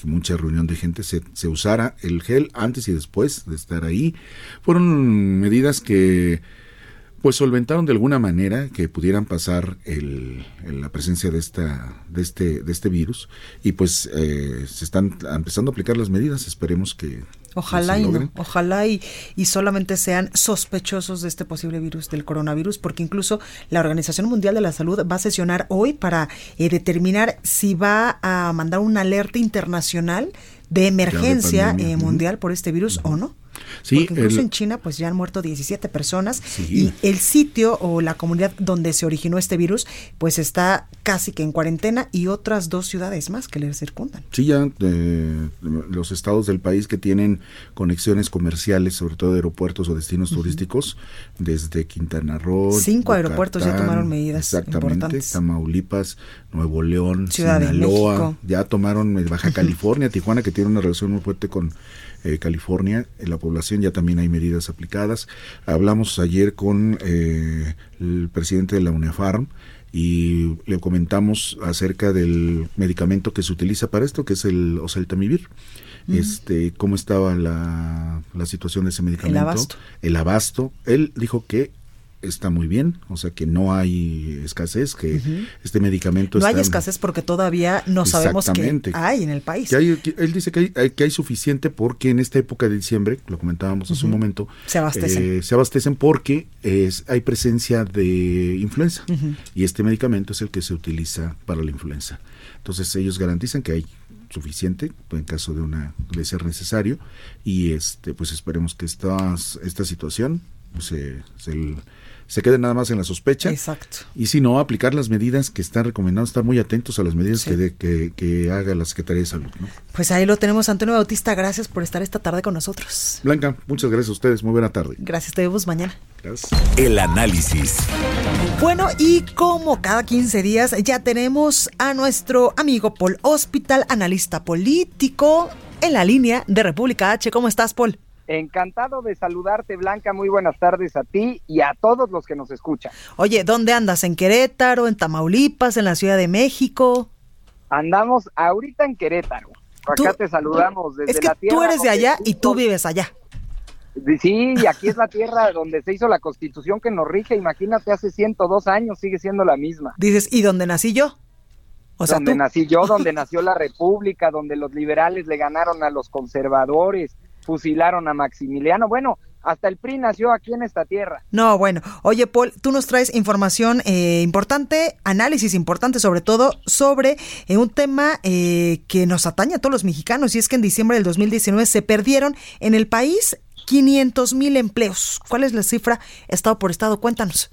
mucha reunión de gente, se, se usara el gel antes y después de estar ahí. Fueron medidas que pues solventaron de alguna manera que pudieran pasar el, el- la presencia de esta de este de este virus. Y pues eh, se están empezando a aplicar las medidas. Esperemos que Ojalá se y no, ojalá y, y solamente sean sospechosos de este posible virus del coronavirus, porque incluso la Organización Mundial de la Salud va a sesionar hoy para eh, determinar si va a mandar una alerta internacional de emergencia eh, mundial por este virus o no. Sí, Porque incluso el- en China pues ya han muerto 17 personas Sí. y el sitio o la comunidad donde se originó este virus pues está casi que en cuarentena y otras dos ciudades más que le circundan. Sí, ya eh, los estados del país que tienen conexiones comerciales, sobre todo de aeropuertos o destinos turísticos, desde Quintana Roo. Cinco aeropuertos ya tomaron medidas Exactamente, importantes. Tamaulipas, Nuevo León, Ciudad de Sinaloa, México. ya tomaron eh, Baja California, Tijuana, que tiene una relación muy fuerte con eh, California, en la población ya también hay medidas aplicadas. Hablamos ayer con eh, el presidente de la UNEFARM y le comentamos acerca del medicamento que se utiliza para esto, que es el oseltamivir. Este, cómo estaba la, la situación de ese medicamento. abasto. El abasto. Él dijo que está muy bien, o sea que no hay escasez, que Ujú. este medicamento No hay escasez porque todavía no sabemos qué hay en el país. que hay- que él dice que hay, hay- que hay suficiente porque en esta época de diciembre, lo comentábamos hace un momento, Se abastecen. eh, se abastecen porque es, hay presencia de influenza y este medicamento es el que se utiliza para la influenza. Entonces ellos garantizan que hay suficiente en caso de una de ser necesario y este pues esperemos que estas, esta situación pues, se, se, se quede nada más en la sospecha. Exacto. Y si no, aplicar las medidas que están recomendadas, estar muy atentos a las medidas Sí. que, de- que, que haga la Secretaría de Salud. ¿no? Pues ahí lo tenemos, Antonio Bautista. Gracias por estar esta tarde con nosotros. Blanca, muchas gracias a ustedes. Muy buena tarde. Gracias, te vemos mañana. Gracias. El análisis. Bueno, y como cada 15 días ya tenemos a nuestro amigo Paul Hospital, analista político, en la línea de República H. ¿Cómo estás, Paul? Encantado de saludarte, Blanca. Muy buenas tardes a ti y a todos los que nos escuchan. Oye, ¿dónde andas? ¿En Querétaro, en Tamaulipas, en la Ciudad de México? Andamos ahorita en Querétaro. Acá te saludamos desde Es que la tierra. tú eres de allá y tú vives allá. Sí, y aquí es la tierra donde se hizo la constitución que nos rige. Imagínate, hace 102 años sigue siendo la misma. Dices, ¿y dónde nací yo? O sea, donde tú. nací yo, donde nació la República, donde los liberales le ganaron a los conservadores, fusilaron a Maximiliano. Bueno, hasta el PRI nació aquí en esta tierra. No, bueno. Oye, Paul, tú nos traes información eh, importante, análisis importante, sobre todo sobre eh, un tema eh, que nos atañe a todos los mexicanos, y es que en diciembre del 2019 se perdieron en el país 500 mil empleos. ¿Cuál es la cifra estado por estado? Cuéntanos.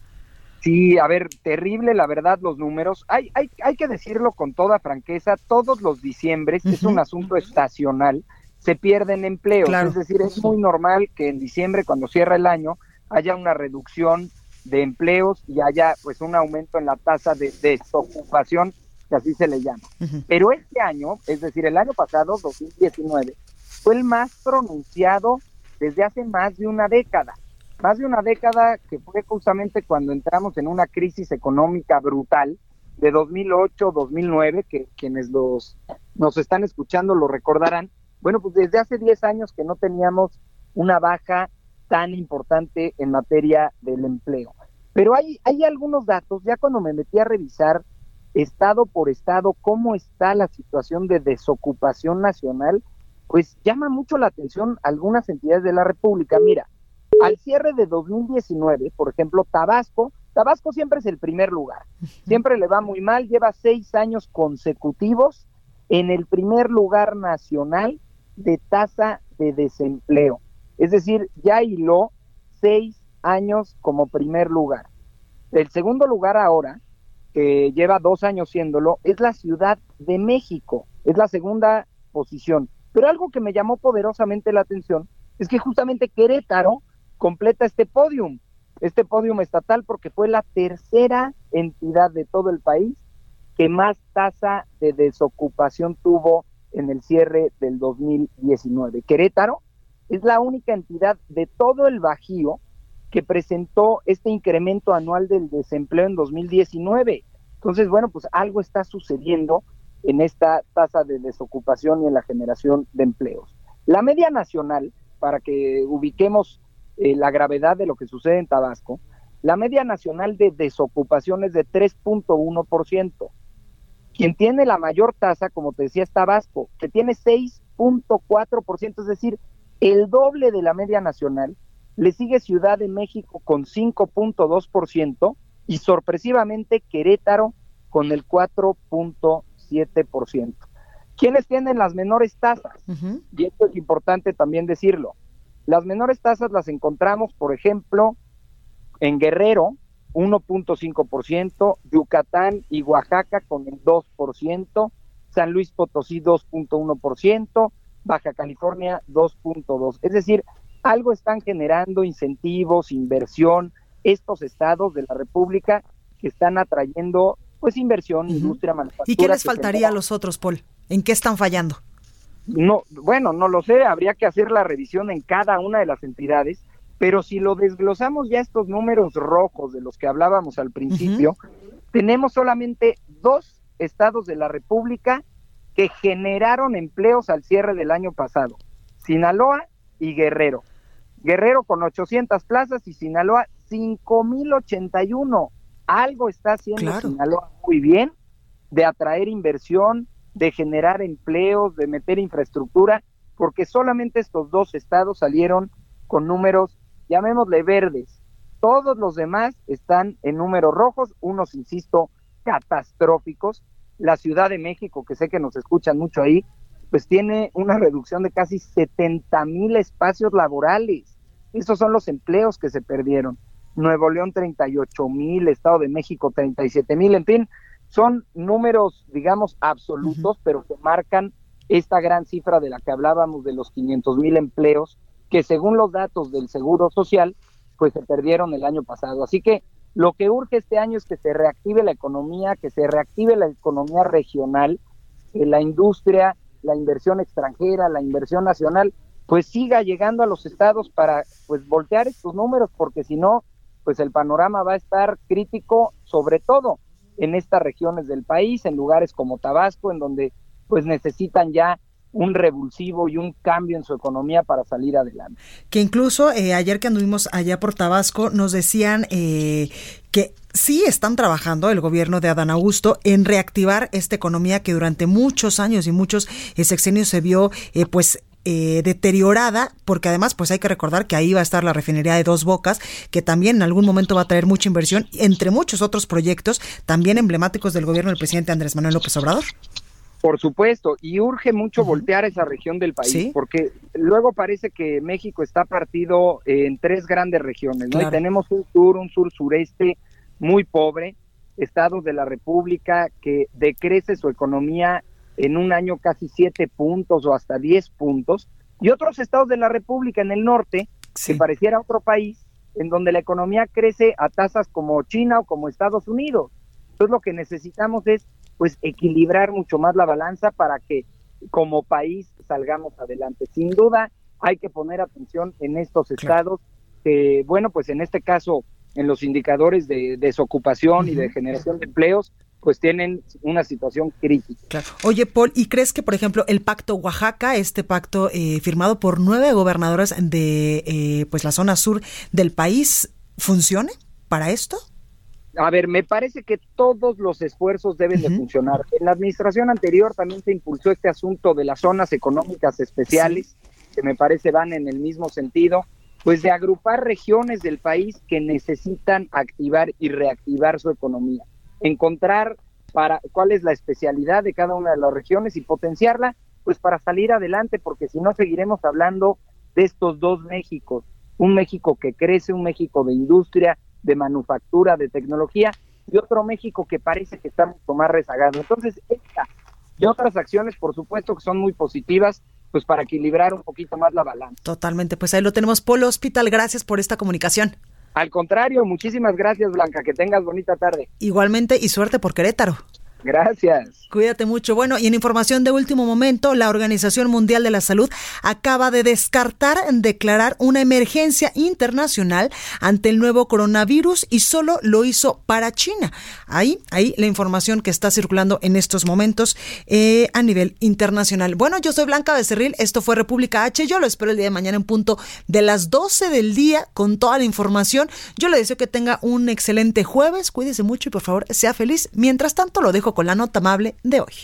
Sí, a ver, terrible la verdad los números. Hay, hay, hay que decirlo con toda franqueza, todos los diciembres es un asunto estacional, se pierden empleos. Claro. Es decir, es muy normal que en diciembre, cuando cierra el año, haya una reducción de empleos y haya pues un aumento en la tasa de desocupación, que así se le llama. Pero este año, es decir, el año pasado, 2019, fue el más pronunciado desde hace más de una década. Más de una década que fue justamente cuando entramos en una crisis económica brutal de 2008, 2009, que quienes los, nos están escuchando lo recordarán. Bueno, pues desde hace 10 años que no teníamos una baja tan importante en materia del empleo. Pero hay, hay algunos datos, ya cuando me metí a revisar estado por estado cómo está la situación de desocupación nacional, pues llama mucho la atención algunas entidades de la República. Mira, al cierre de 2019, por ejemplo, Tabasco, Tabasco siempre es el primer lugar, siempre le va muy mal, lleva seis años consecutivos en el primer lugar nacional de tasa de desempleo. Es decir, ya hiló seis años como primer lugar. El segundo lugar ahora, que lleva dos años siéndolo, es la Ciudad de México, es la segunda posición. Pero algo que me llamó poderosamente la atención es que justamente Querétaro completa este podium, este podium estatal porque fue la tercera entidad de todo el país que más tasa de desocupación tuvo en el cierre del 2019. Querétaro es la única entidad de todo el Bajío que presentó este incremento anual del desempleo en 2019. Entonces, bueno, pues algo está sucediendo en esta tasa de desocupación y en la generación de empleos. La media nacional, para que ubiquemos eh, la gravedad de lo que sucede en Tabasco, la media nacional de desocupación es de 3.1%. Quien tiene la mayor tasa, como te decía, es Tabasco, que tiene 6.4%, es decir, el doble de la media nacional. Le sigue Ciudad de México con 5.2% y sorpresivamente Querétaro con el 4.7%. ¿Quiénes tienen las menores tasas? Y esto es importante también decirlo. Las menores tasas las encontramos, por ejemplo, en Guerrero, 1.5%, Yucatán y Oaxaca con el 2%, San Luis Potosí 2.1%, Baja California 2.2%. Es decir, algo están generando incentivos, inversión, estos estados de la República que están atrayendo pues inversión, industria, manufactura. ¿Y qué les faltaría a los otros, Paul? ¿En qué están fallando? No, bueno, no lo sé, habría que hacer la revisión en cada una de las entidades pero si lo desglosamos ya estos números rojos de los que hablábamos al principio, tenemos solamente dos estados de la República que generaron empleos al cierre del año pasado, Sinaloa y Guerrero. Guerrero con 800 plazas y Sinaloa 5081. Algo está haciendo Sinaloa muy bien de atraer inversión, de generar empleos, de meter infraestructura, porque solamente estos dos estados salieron con números llamémosle verdes. Todos los demás están en números rojos, unos, insisto, catastróficos. La Ciudad de México, que sé que nos escuchan mucho ahí, pues tiene una reducción de casi 70 mil espacios laborales. Esos son los empleos que se perdieron. Nuevo León 38 mil, Estado de México 37 mil, en fin, son números, digamos, absolutos, pero que marcan esta gran cifra de la que hablábamos de los 500 mil empleos que según los datos del Seguro Social, pues se perdieron el año pasado. Así que lo que urge este año es que se reactive la economía, que se reactive la economía regional, que la industria, la inversión extranjera, la inversión nacional, pues siga llegando a los estados para pues voltear estos números, porque si no, pues el panorama va a estar crítico, sobre todo en estas regiones del país, en lugares como Tabasco, en donde pues necesitan ya un revulsivo y un cambio en su economía para salir adelante. Que incluso eh, ayer que anduvimos allá por Tabasco nos decían eh, que sí están trabajando el gobierno de Adán Augusto en reactivar esta economía que durante muchos años y muchos eh, sexenios se vio pues deteriorada, porque además pues hay que recordar que ahí va a estar la refinería de Dos Bocas, que también en algún momento va a traer mucha inversión, entre muchos otros proyectos también emblemáticos del gobierno del presidente Andrés Manuel López Obrador. Por supuesto, y urge mucho voltear esa región del país, porque luego parece que México está partido en tres grandes regiones, ¿no? Y tenemos un sur, un sur-sureste muy pobre, estados de la República que decrece su economía en un año casi siete puntos o hasta diez puntos, y otros estados de la República en el norte, que pareciera otro país, en donde la economía crece a tasas como China o como Estados Unidos. Entonces lo que necesitamos es pues equilibrar mucho más la balanza para que como país salgamos adelante. Sin duda hay que poner atención en estos estados que, bueno, pues en este caso, en los indicadores de desocupación y de generación de empleos, pues tienen una situación crítica. Oye, Paul, ¿y crees que, por ejemplo, el pacto Oaxaca, este pacto eh, firmado por nueve gobernadoras de eh, pues la zona sur del país, funcione para esto? A ver, me parece que todos los esfuerzos deben de funcionar. En la administración anterior también se impulsó este asunto de las zonas económicas especiales, que me parece van en el mismo sentido, pues de agrupar regiones del país que necesitan activar y reactivar su economía, encontrar para cuál es la especialidad de cada una de las regiones y potenciarla, pues para salir adelante, porque si no seguiremos hablando de estos dos Méxicos, un México que crece, un México de industria, de manufactura, de tecnología, y otro México que parece que está mucho más rezagado. Entonces, esta y otras acciones, por supuesto, que son muy positivas, pues para equilibrar un poquito más la balanza. Totalmente, pues ahí lo tenemos. Polo Hospital, gracias por esta comunicación. Al contrario, muchísimas gracias Blanca, que tengas bonita tarde. Igualmente y suerte por Querétaro. Gracias. Cuídate mucho. Bueno, y en información de último momento, la Organización Mundial de la Salud acaba de descartar declarar una emergencia internacional ante el nuevo coronavirus y solo lo hizo para China. Ahí, ahí la información que está circulando en estos momentos eh, a nivel internacional. Bueno, yo soy Blanca Becerril, esto fue República H, yo lo espero el día de mañana en punto de las 12 del día con toda la información. Yo le deseo que tenga un excelente jueves, cuídese mucho y por favor sea feliz. Mientras tanto, lo dejo con la nota amable de hoy.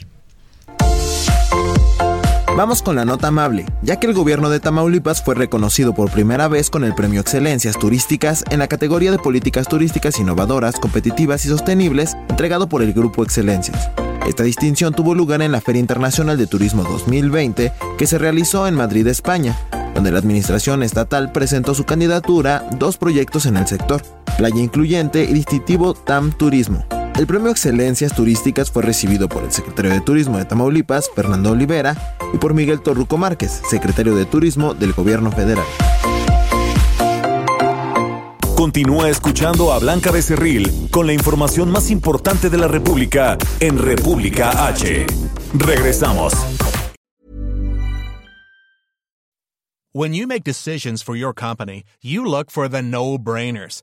Vamos con la nota amable, ya que el gobierno de Tamaulipas fue reconocido por primera vez con el Premio Excelencias Turísticas en la categoría de políticas turísticas innovadoras, competitivas y sostenibles, entregado por el Grupo Excelencias. Esta distinción tuvo lugar en la Feria Internacional de Turismo 2020, que se realizó en Madrid, España, donde la administración estatal presentó su candidatura dos proyectos en el sector, Playa Incluyente y Distintivo TAM Turismo. El premio Excelencias Turísticas fue recibido por el secretario de Turismo de Tamaulipas, Fernando Olivera, y por Miguel Torruco Márquez, secretario de Turismo del Gobierno Federal. Continúa escuchando a Blanca Becerril con la información más importante de la República en República H. Regresamos. When you make decisions for your company, you look for the no-brainers.